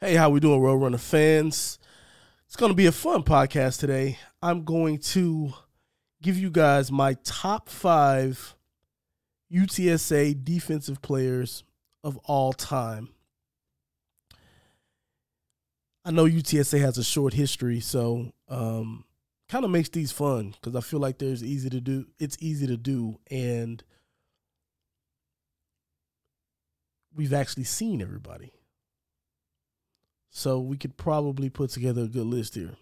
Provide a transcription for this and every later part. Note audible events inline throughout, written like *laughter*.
Hey, how we doing, Roadrunner fans? It's going to be a fun podcast today. I'm going to give you guys my top five UTSA defensive players of all time. I know UTSA has a short history, so um, kind of makes these fun because I feel like there's easy to do. It's easy to do, and we've actually seen everybody. So we could probably put together a good list here.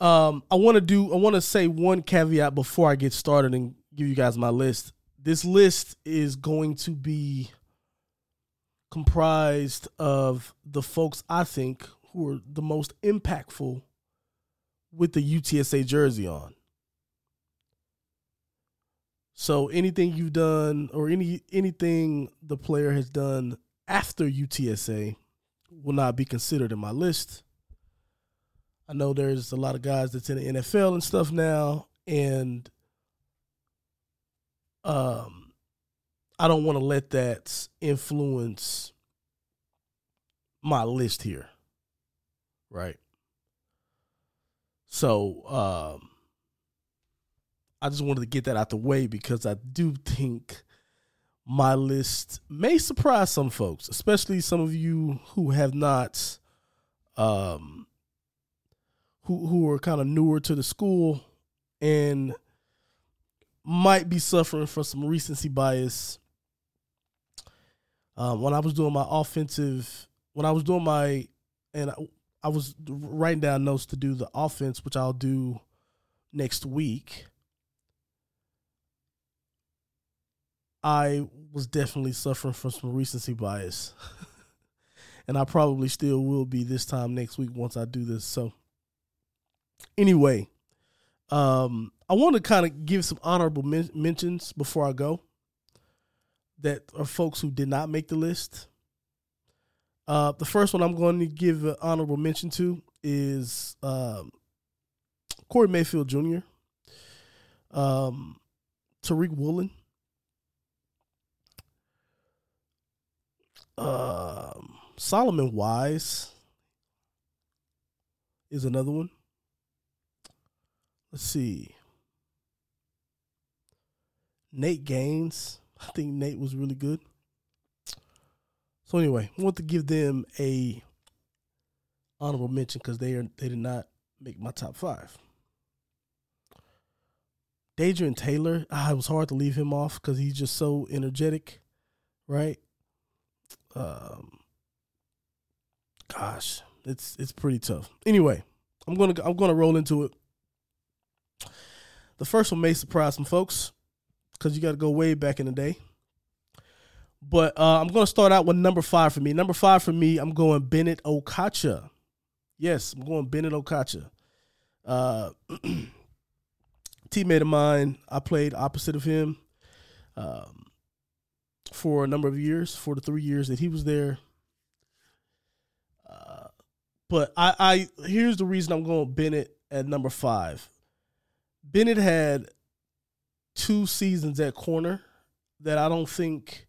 Um, I want to do. I want to say one caveat before I get started and give you guys my list. This list is going to be comprised of the folks I think who are the most impactful with the UTSA jersey on. So anything you've done or any anything the player has done after UTSA will not be considered in my list. I know there's a lot of guys that's in the NFL and stuff now, and um, I don't want to let that influence my list here, right? So um, I just wanted to get that out the way because I do think my list may surprise some folks, especially some of you who have not, um, who who are kind of newer to the school and might be suffering from some recency bias. Um, when I was doing my offensive, when I was doing my, and I, I was writing down notes to do the offense, which I'll do next week. I was definitely suffering from some recency bias. *laughs* and I probably still will be this time next week once I do this. So, anyway, um, I want to kind of give some honorable men- mentions before I go that are folks who did not make the list. Uh, the first one I'm going to give an honorable mention to is um, Corey Mayfield Jr., um, Tariq Woolen, Um, Solomon Wise is another one. Let's see. Nate Gaines. I think Nate was really good. So anyway, I want to give them a honorable mention because they are they did not make my top five. Dadrian Taylor, ah, it was hard to leave him off because he's just so energetic, right? Um, gosh, it's it's pretty tough. Anyway, I'm gonna I'm gonna roll into it. The first one may surprise some folks because you got to go way back in the day. But uh, I'm to start out with number five for me. Number five for me, I'm going Bennett Okotcha. Yes, I'm going Bennett Okotcha. Uh, *clears throat* teammate of mine, I played opposite of him. Um, for a number of years, for the three years that he was there. Uh, but I, I here's the reason I'm going Bennett at number five. Bennett had two seasons at corner that I don't think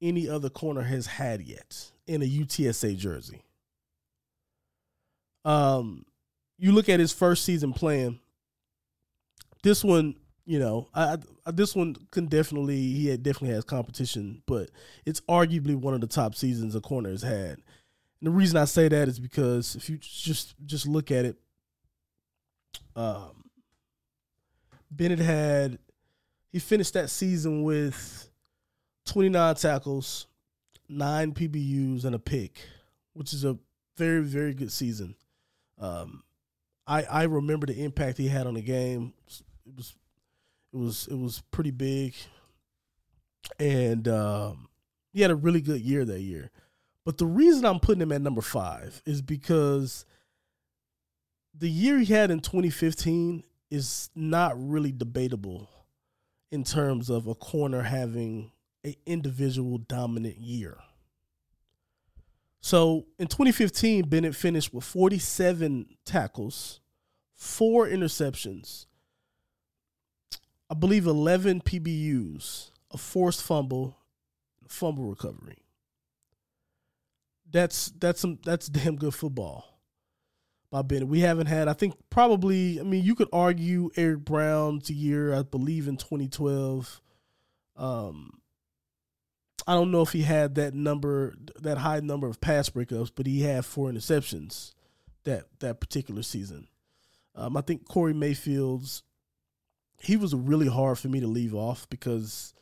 any other corner has had yet in a UTSA jersey. Um, you look at his first season playing. This one you know, I, I, this one can definitely he had definitely has competition, but it's arguably one of the top seasons a corner has had. And the reason I say that is because if you just just look at it, um, Bennett had he finished that season with 29 tackles, nine PBUs, and a pick, which is a very very good season. Um, I I remember the impact he had on the game. It was it was it was pretty big, and um, he had a really good year that year. But the reason I'm putting him at number five is because the year he had in 2015 is not really debatable in terms of a corner having an individual dominant year. So in 2015, Bennett finished with 47 tackles, four interceptions, I believe, 11 PBUs, a forced fumble, fumble recovery. that's that's some that's damn good football by Bennett. We haven't had, I think, probably. I mean, you could argue Eric Brown's year, I believe, in 2012. Um, I don't know if he had that number, that high number of pass breakups, but he had four interceptions that that particular season. Um, I think Corey Mayfield's he was really hard for me to leave off because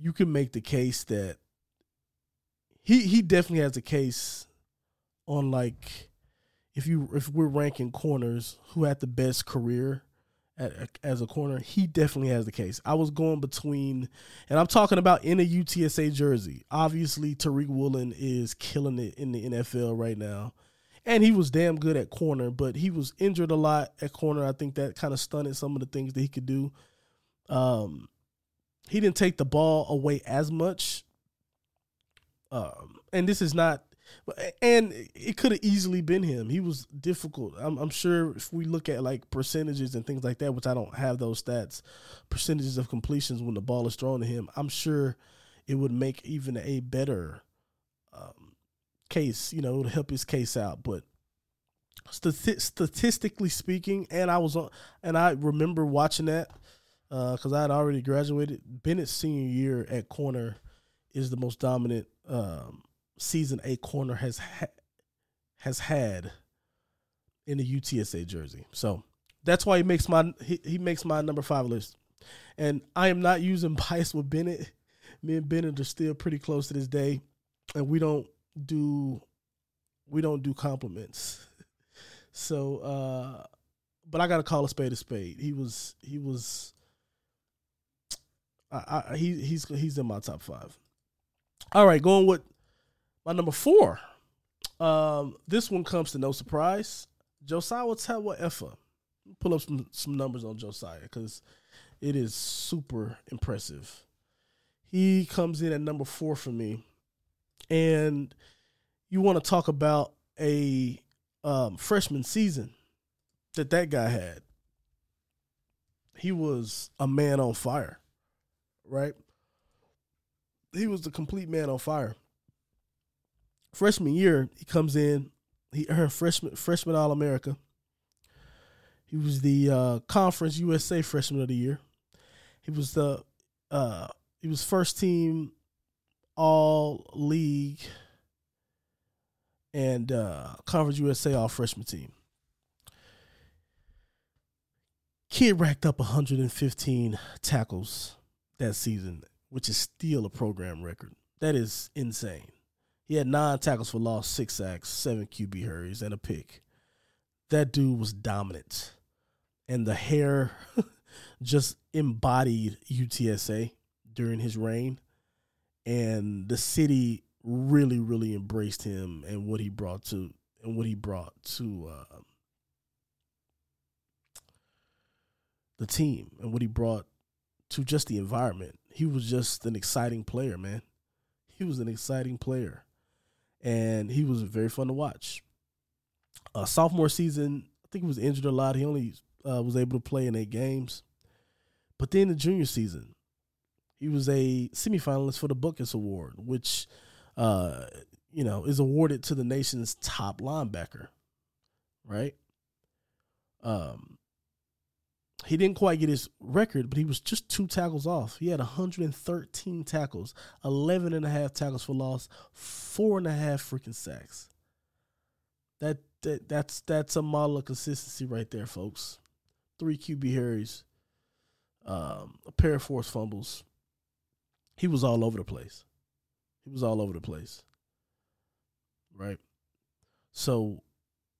you can make the case that he he definitely has a case on like if you if we're ranking corners who had the best career at, as a corner, he definitely has the case. I was going between, and I'm talking about in a UTSA jersey. Obviously, Tariq Woolen is killing it in the NFL right now, and he was damn good at corner, but he was injured a lot at corner. I think that kind of stunted some of the things that he could do. Um, he didn't take the ball away as much. Um, and this is not and it could have easily been him. He was difficult. I'm, I'm, sure if we look at like percentages and things like that, which I don't have those stats, percentages of completions when the ball is thrown to him, I'm sure it would make even a better case. You know, to help his case out. But stati- statistically speaking, and I was on, and I remember watching that because uh, I had already graduated. Bennett's senior year at corner is the most dominant. Um, season a corner has ha- has had in the UTSA jersey. So that's why he makes my he, he makes my number five list. And I am not using *laughs* bias with Bennett. Me and Bennett are still pretty close to this day, and we don't do we don't do compliments. *laughs* So, uh, but I got to call a spade a spade. He was he was. I, I, he he's he's in my top five. All right, going with my number four. Um, this one comes to no surprise. Josiah Tauaefa. Pull up some, some numbers on Josiah because it is super impressive. He comes in at number four for me. And you want to talk about a um, freshman season that that guy had. He was a man on fire, right? He was the complete man on fire freshman year, he comes in. He earned freshman freshman All America. He was the uh, Conference USA Freshman of the Year. He was the uh, he was first team All League and uh, Conference USA All Freshman team. Kid racked up 115 tackles that season, which is still a program record. That is insane. He had nine tackles for loss, six sacks, seven QB hurries, and a pick. That dude was dominant. And the hair *laughs* just embodied UTSA during his reign. And the city really, really embraced him and what he brought to and what he brought to uh, the team and what he brought to just the environment. He was just an exciting player, man. He was an exciting player and he was very fun to watch. Uh, sophomore season, I think he was injured a lot. He only uh, was able to play in eight games. But then the junior season, he was a semifinalist for the Butkus Award, which, uh, you know, is awarded to the nation's top linebacker, right? Um, he didn't quite get his record, but he was just two tackles off. He had 113 tackles, 11 and a half tackles for loss, four and a half freaking sacks. That, that that's that's a model of consistency right there, folks. Three QB hurries, um, a pair of forced fumbles. He was all over the place. He was all over the place. Right. So,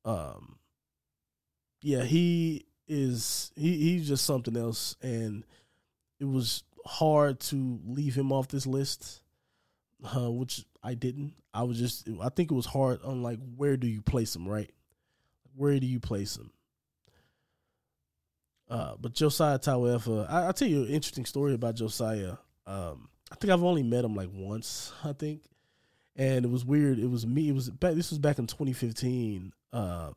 um, yeah, he is he he's just something else, and it was hard to leave him off this list, uh, which I didn't. I was just I think it was hard on like where do you place him, right? Where do you place him? Uh, but Josiah Tauaefa, I, will tell you an interesting story about Josiah. Um, I think I've only met him like once, I think, and it was weird. It was me. It was back. This was back in 2015. Uh,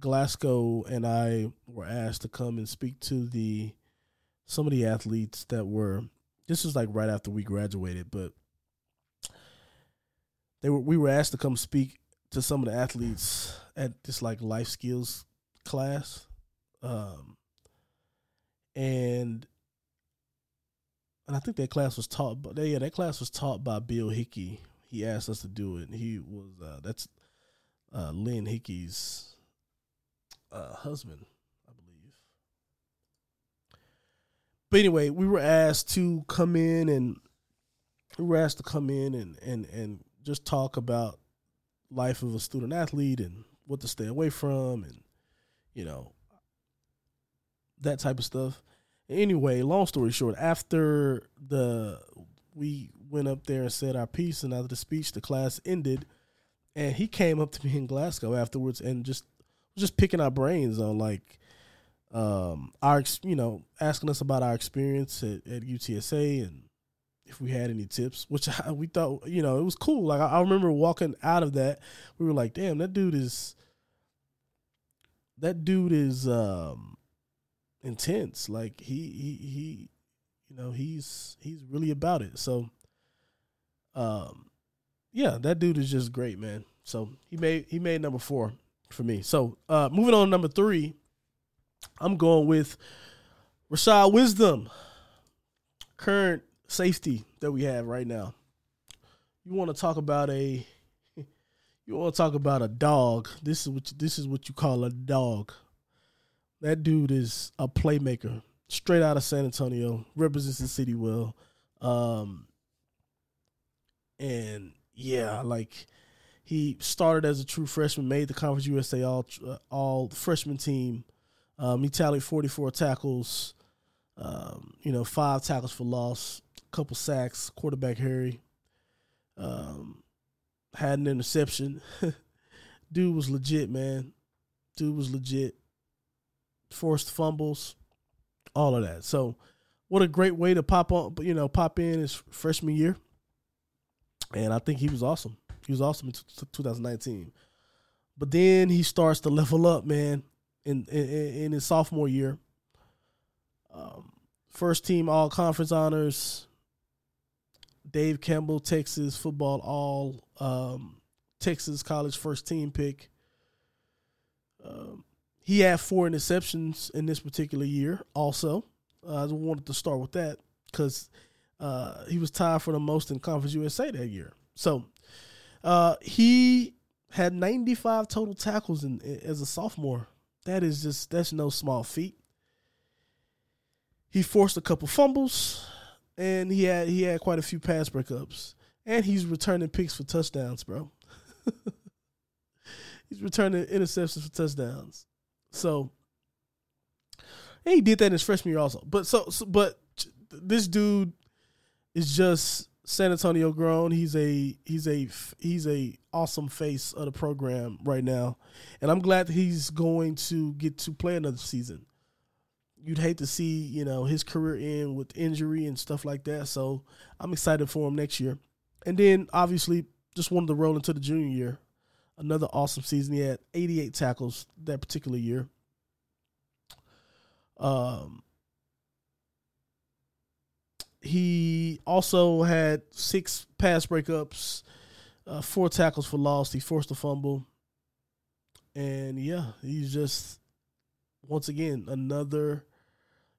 Glasgow and I were asked to come and speak to the some of the athletes that were this was like right after we graduated, but they were we were asked to come speak to some of the athletes at this like life skills class, um, and and I think that class was taught, but yeah, that class was taught by Bill Hickey. He asked us to do it, he was uh, that's uh, Lynn Hickey's uh, husband, I believe. But anyway, we were asked to come in and we were asked to come in and and and just talk about life of a student athlete and what to stay away from and you know that type of stuff. Anyway, long story short, after the we went up there and said our piece and after the speech the class ended and he came up to me in Glasgow afterwards and just just picking our brains on like um our you know asking us about our experience at, at UTSA and if we had any tips, which I, *laughs* we thought, you know, it was cool. Like I, I, remember walking out of that, we were like, "Damn, that dude is that dude is um intense. Like he he he, you know, he's he's really about it." So, um, yeah, that dude is just great, man. So he made he made number four for me. So uh, moving on to number three, I'm going with Rashad Wisdom, current safety that we have right now. You want to talk about a *laughs* you want to talk about a dog. This is what you, this is what you call a dog. That dude is a playmaker, straight out of San Antonio, represents the city well. Um, and yeah, like he started as a true freshman, made the Conference USA all uh, all freshman team. Um, he tallied 44 tackles, um, you know, five tackles for loss, couple sacks, quarterback hurry. Um, had an interception. *laughs* Dude was legit, man. Dude was legit. Forced fumbles, all of that. So, what a great way to pop on, you know, pop in his freshman year. And I think he was awesome. He was awesome in t- 2019. But then he starts to level up, man, in in, in his sophomore year. Um, first team all conference honors, Dave Campbell, Texas football all um, Texas college first team pick. Um, he had four interceptions in this particular year. Also, uh, I wanted to start with that because uh, he was tied for the most in Conference USA that year. So uh, he had 95 total tackles in, as a sophomore. That is just that's no small feat. He forced a couple fumbles and he had he had quite a few pass breakups, and he's returning picks for touchdowns, bro. *laughs* he's returning interceptions for touchdowns. So, he did that in his freshman year also. But so, so but this dude is just San Antonio grown. He's a he's a he's a awesome face of the program right now, and I'm glad that he's going to get to play another season you'd hate to see you know his career end with injury and stuff like that. So I'm excited for him next year. And then obviously just wanted to roll into the junior year. Another awesome season. He had 88 tackles that particular year. Um, he also had six pass breakups, uh, four tackles for loss. He forced a fumble, and yeah, he's just once again another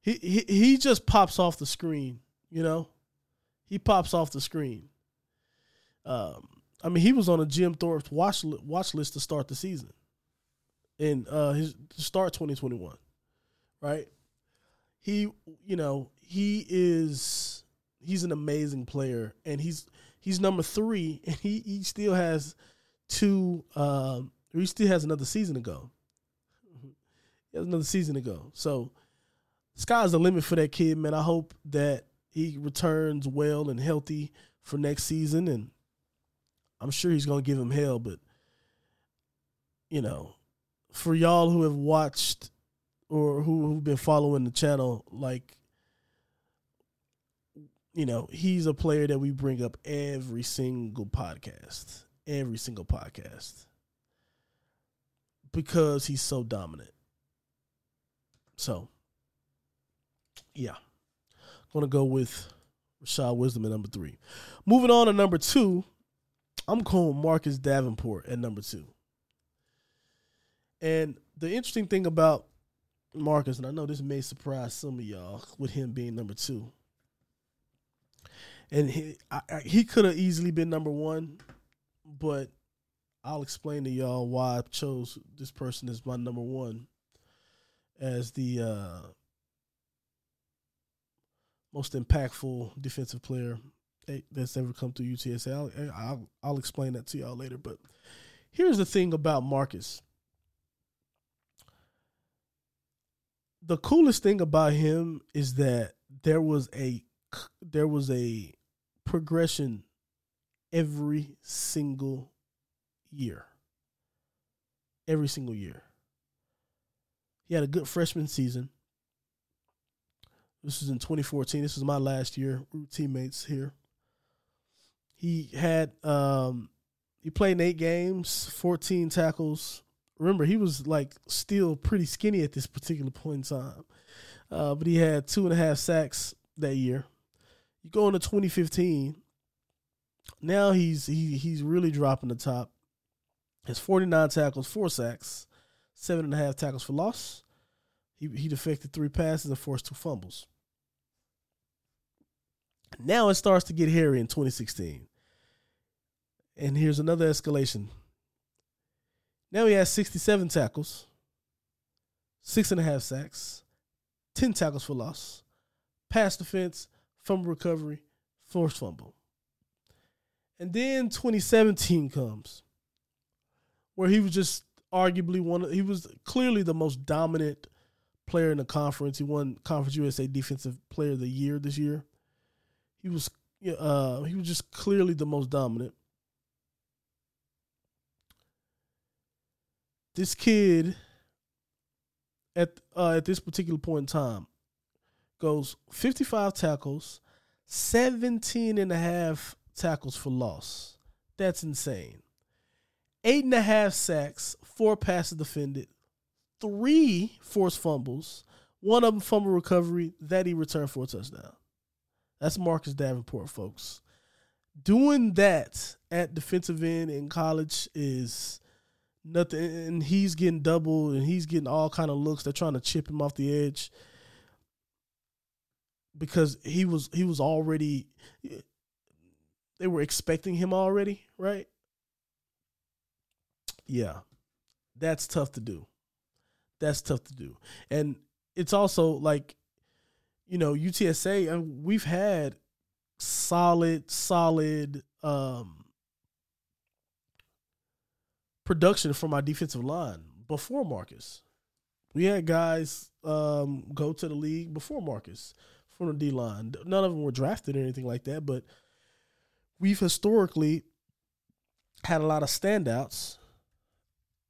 he, he he just pops off the screen, you know. He pops off the screen. Um, I mean, he was on a Jim Thorpe watch watch list to start the season, and uh, his start twenty twenty one, right? He, you know, he is he's an amazing player, and he's he's number three, *laughs* and he he still has two. Um, he still has another season to go. He has another season to go. So sky's the limit for that kid, man. I hope that he returns well and healthy for next season, and I'm sure he's gonna give him hell. But you know, for y'all who have watched or who who've been following the channel, like you know, he's a player that we bring up every single podcast, every single podcast, because he's so dominant. So yeah. I'm going to go with Rashad Wisdom at number three. Moving on to number two, I'm calling Marcus Davenport at number two. And the interesting thing about Marcus, and I know this may surprise some of y'all with him being number two. And he I, I, he could have easily been number one, but I'll explain to y'all why I chose this person as my number one as the uh, most impactful defensive player that's ever come through UTSA. I'll, I'll, I'll explain that to y'all later. But here's the thing about Marcus. The coolest thing about him is that there was a there was a progression every single year. Every single year. He had a good freshman season. This was in 2014. This was my last year. We were teammates here. He had um he played eight games, 14 tackles. Remember, he was like still pretty skinny at this particular point in time. Uh, but he had two and a half sacks that year. You go into 2015. Now he's he he's really dropping the top. Has 49 tackles, four sacks, seven and a half tackles for loss. He he defected three passes and forced two fumbles. Now it starts to get hairy in 2016. And here's another escalation. Now he has 67 tackles, six and a half sacks, 10 tackles for loss, pass defense, fumble recovery, forced fumble. And then 2017 comes, where he was just arguably one. Of, he was clearly the most dominant player in the conference. He won Conference USA Defensive Player of the Year this year. He was uh, he was just clearly the most dominant. This kid at uh, at this particular point in time goes 55 tackles, 17 and a half tackles for loss. That's insane. Eight and a half sacks, four passes defended, three forced fumbles, one of them fumble recovery that he returned for a touchdown. That's Marcus Davenport, folks. Doing that at defensive end in college is nothing, and he's getting double, and he's getting all kind of looks. They're trying to chip him off the edge because he was he was already they were expecting him already, right? Yeah. That's tough to do. That's tough to do. And it's also like you know, UTSA, and we've had solid, solid um, production from our defensive line before Marcus. We had guys um, go to the league before Marcus from the D line. None of them were drafted or anything like that, but we've historically had a lot of standouts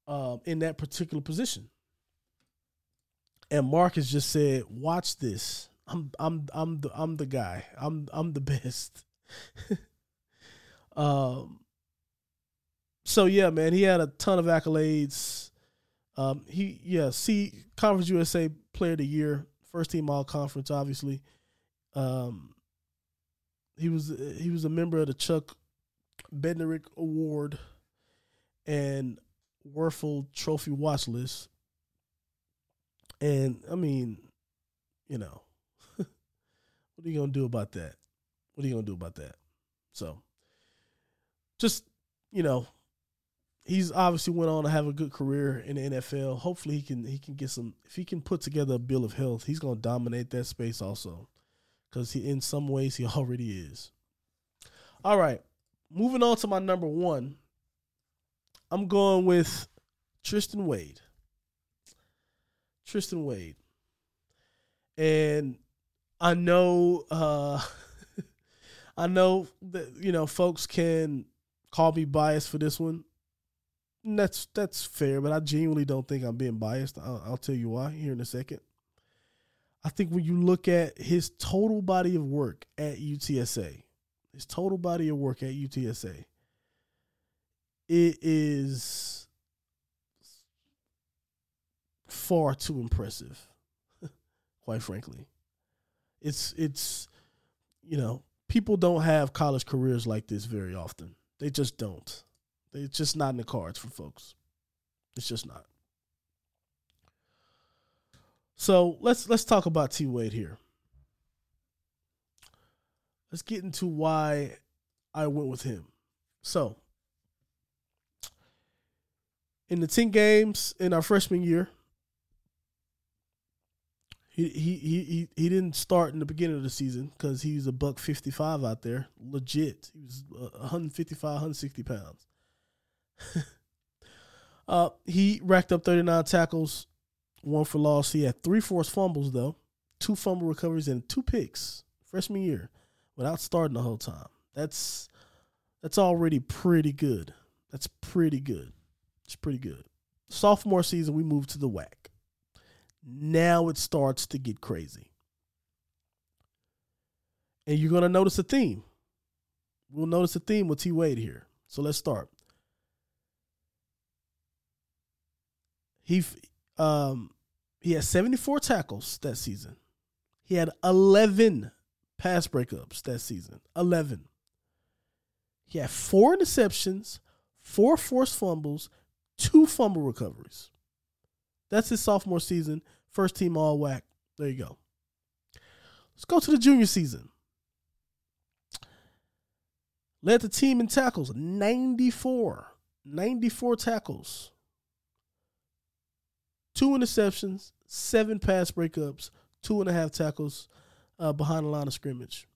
um, in that particular position. And Marcus just said, "Watch this. I'm I'm I'm the I'm the guy. I'm I'm the *laughs* best. *laughs* um so yeah, man, he had a ton of accolades. Um he yeah, see Conference USA player of the year, first team all conference obviously. Um he was he was a member of the Chuck Bednarik Award and Wuerffel Trophy watch list. And I mean, you know, *laughs* what are you gonna do about that? What are you gonna do about that? So, just you know, he's obviously went on to have a good career in the NFL. Hopefully, he can he can get some. If he can put together a bill of health, he's gonna dominate that space also, because he in some ways he *laughs* already is. All right, moving on to my number one. I'm going with Tristan Wade. Tristan Wade. And I know uh *laughs* I know that you know folks can call me biased for this one. That's that's fair, but I genuinely don't think I'm being biased. I'll, I'll tell you why here in a second. I think when you look at his total body of work at UTSA, his total body of work at UTSA, it is far too impressive, *laughs* quite frankly. It's it's you know people don't have college careers like this very often. They just don't. It's just not in the cards for folks. It's just not. So let's let's talk about T Wade here. Let's get into why I went with him. So in the 10 games in our freshman year, he he he he didn't start in the beginning of the season because he was a buck 55 out there, legit. He was uh, 155, 160 pounds. *laughs* uh, he racked up 39 tackles, one for loss. He had three forced fumbles though, two fumble recoveries and two picks freshman year, without starting the whole time. That's that's already pretty good. That's pretty good. It's pretty good. Sophomore season, we moved to the WAC. Now it starts to get crazy. And you're going to notice a theme. We'll notice a theme with T Wade here. So let's start. He um he had 74 tackles that season. He had 11 pass breakups that season. 11. He had four interceptions, four forced fumbles, two fumble recoveries. That's his sophomore season. First team all WAC. There you go. Let's go to the junior season. Led the team in tackles 94. 94 tackles. Two interceptions, seven pass breakups, two and a half tackles uh, behind the line of scrimmage.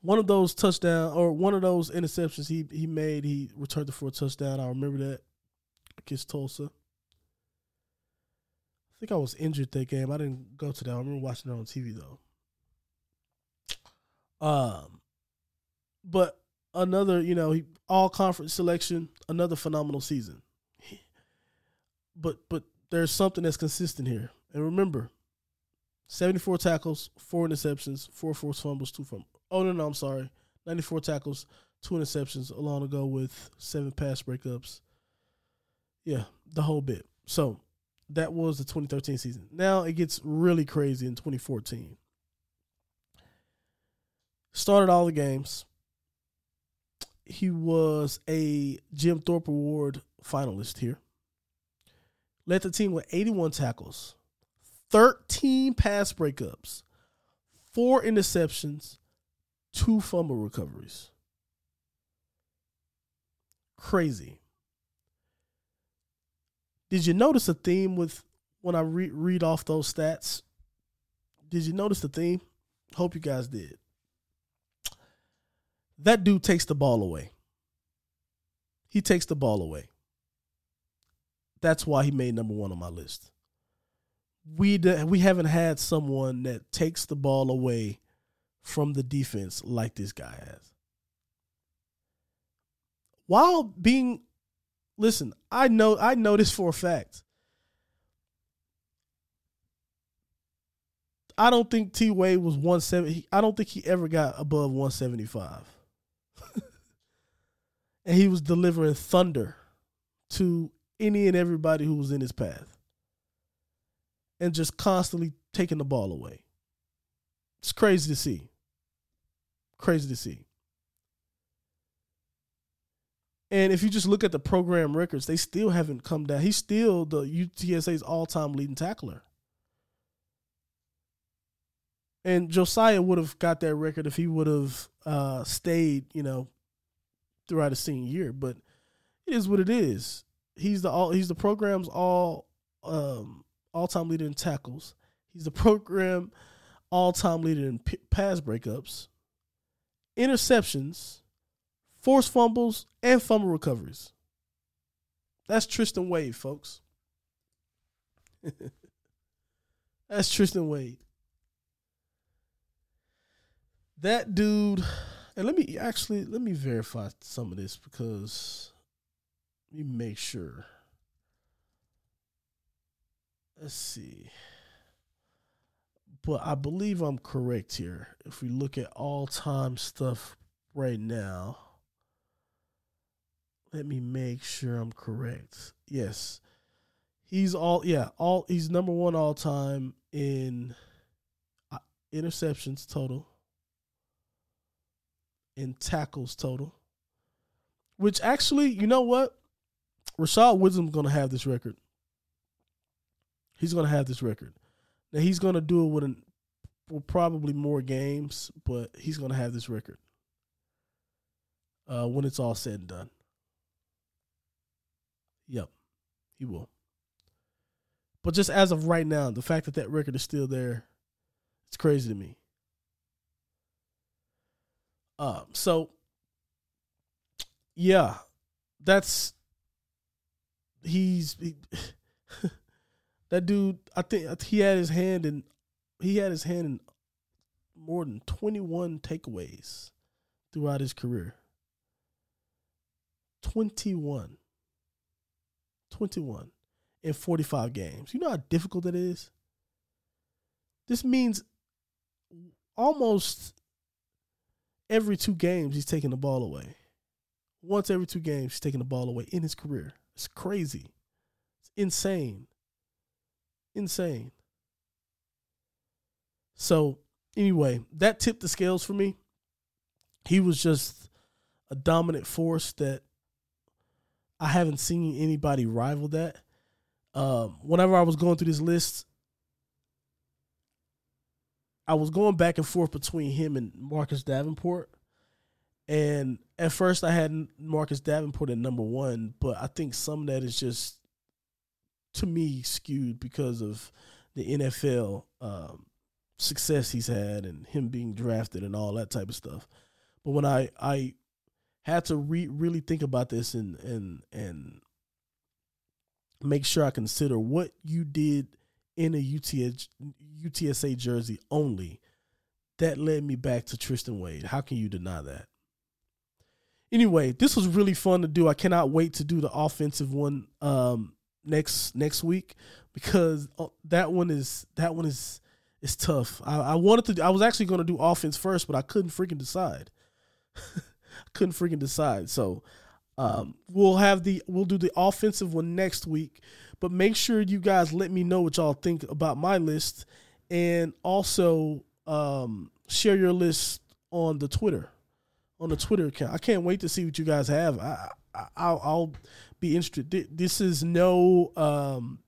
One of those touchdown or one of those interceptions he he made, he returned it for a touchdown. I remember that against Tulsa. I think I was injured that game. I didn't go to that. I remember watching it on TV though. Um, but another, you know, he, all conference selection, another phenomenal season. But but there's something that's consistent here. And remember, 74 tackles, four interceptions, four forced fumbles, two fumbles. Oh no, no, I'm sorry. 94 tackles, two interceptions, along to go with seven pass breakups. Yeah, the whole bit. So that was the 2013 season. Now it gets really crazy in 2014. Started all the games. He was a Jim Thorpe Award finalist here. Led the team with 81 tackles, 13 pass breakups, four interceptions, two fumble recoveries. Crazy. Did you notice a theme with when I re- read off those stats? Did you notice the theme? Hope you guys did. That dude takes the ball away. He takes the ball away. That's why he made number one on my list. We we haven't had someone that takes the ball away from the defense like this guy has. While being listen, I know I know this for a fact. I don't think T Wade was 170. I don't think he ever got above 175. *laughs* and he was delivering thunder to any and everybody who was in his path. And just constantly taking the ball away. It's crazy to see. Crazy to see. And if you just look at the program records, they still haven't come down. He's still the UTSA's all time leading tackler. And Josiah would have got that record if he would have uh, stayed, you know, throughout his senior year. But it is what it is. He's the all he's the program's all um, all time leader in tackles. He's the *laughs* program all time leader in p- pass breakups, interceptions, forced fumbles, and fumble recoveries. That's Tristan Wade, folks. *laughs* That's Tristan Wade. That dude, and let me actually let me verify some of this because let me make sure. Let's see but I believe I'm correct here. If we look at all time stuff right now, let me make sure I'm correct. Yes. He's all yeah, all he's number 1 all time in uh, interceptions total. in tackles total. Which actually, you know what? Rashad Wisdom's going to have this record. He's going to have this record. Now he's going to do it with, an, probably more games, but he's going to have this record uh, when it's all said and done. Yep, he will. But just as of right now, the fact that that record is still there, it's crazy to me. Um, so yeah, that's he's he, *sighs* that dude. I think he had his hand in he had his hand in more than twenty one takeaways throughout his career. 21. 21 in 45 games. You know how difficult that is? This means almost every two games he's taking the ball away. Once every two games he's taking the ball away in his career. It's crazy. It's insane. Insane. So, anyway, that tipped the scales for me. He was just a dominant force that I haven't seen anybody rival that. Um, whenever I was going through this list, I was going back and forth between him and Marcus Davenport. And at first, I had Marcus Davenport at number one, but I think some of that is just, to me, skewed because of the NFL um, success he's had and him being drafted and all that type of stuff. But when I I had to re- really think about this and and and make sure I consider what you did in a UTS, UTSA jersey only. That led me back to Tristan Wade. How can you deny that? Anyway, this was really fun to do. I cannot wait to do the offensive one um, next next week because uh, that one is that one is is tough. I, I wanted to. I was actually going to do offense first, but I couldn't freaking decide. *laughs* couldn't freaking decide. So um, we'll have the we'll do the offensive one next week. But make sure you guys let me know what y'all think about my list, and also um, share your list on the Twitter, on the Twitter account. I can't wait to see what you guys have. I, I will I'll be interested. This is no um,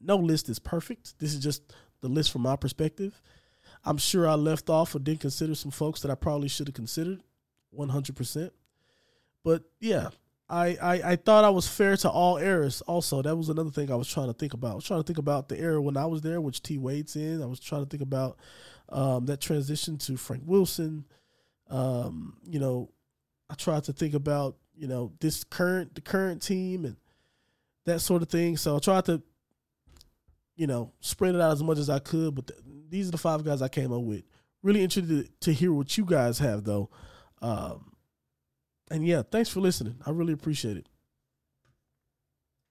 no list is perfect. This is just the list from my perspective. I'm sure I left off or didn't consider some folks that I probably should have considered. 100%. But yeah, I, I, I thought I was fair to all errors. Also, that was another thing I was trying to think about. I was trying to think about the era when I was there, which T Wade's in. I was trying to think about um, that transition to Frank Wilson. Um, you know, I tried to think about you know this current the current team and that sort of thing. So I tried to you know spread it out as much as I could. But these are the five guys I came up with. Really interested to hear what you guys have though. Um, and yeah, thanks for listening. I really appreciate it.